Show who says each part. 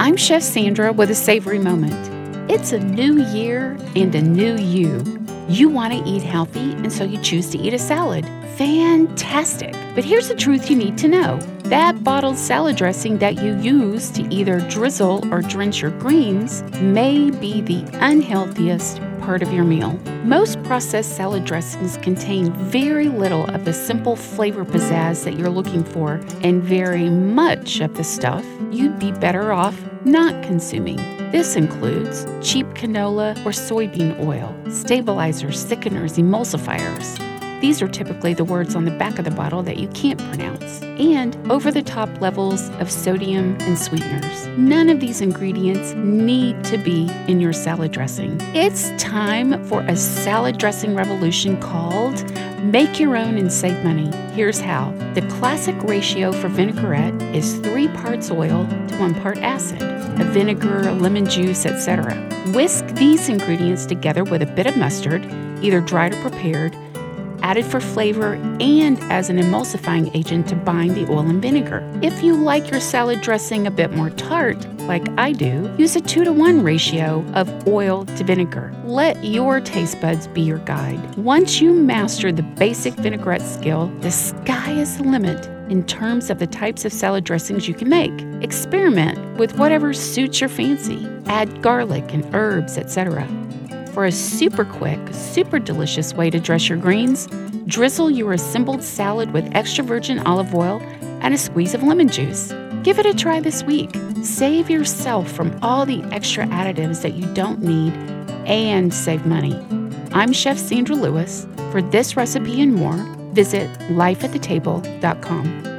Speaker 1: I'm Chef Sandra with a savory moment. It's a new year and a new you. You want to eat healthy, and so you choose to eat a salad. Fantastic! But here's the truth you need to know that bottled salad dressing that you use to either drizzle or drench your greens may be the unhealthiest part of your meal. Most processed salad dressings contain very little of the simple flavor pizzazz that you're looking for and very much of the stuff you'd be better off not consuming. This includes cheap canola or soybean oil, stabilizers, thickeners, emulsifiers. These are typically the words on the back of the bottle that you can't pronounce, and over the top levels of sodium and sweeteners. None of these ingredients need to be in your salad dressing. It's time for a salad dressing revolution called Make Your Own and Save Money. Here's how the classic ratio for vinaigrette is three parts oil to one part acid, a vinegar, a lemon juice, etc. Whisk these ingredients together with a bit of mustard, either dried or prepared added for flavor and as an emulsifying agent to bind the oil and vinegar. If you like your salad dressing a bit more tart, like I do, use a 2 to 1 ratio of oil to vinegar. Let your taste buds be your guide. Once you master the basic vinaigrette skill, the sky is the limit in terms of the types of salad dressings you can make. Experiment with whatever suits your fancy. Add garlic and herbs, etc. For a super quick, super delicious way to dress your greens, drizzle your assembled salad with extra virgin olive oil and a squeeze of lemon juice. Give it a try this week. Save yourself from all the extra additives that you don't need and save money. I'm Chef Sandra Lewis. For this recipe and more, visit lifeatthetable.com.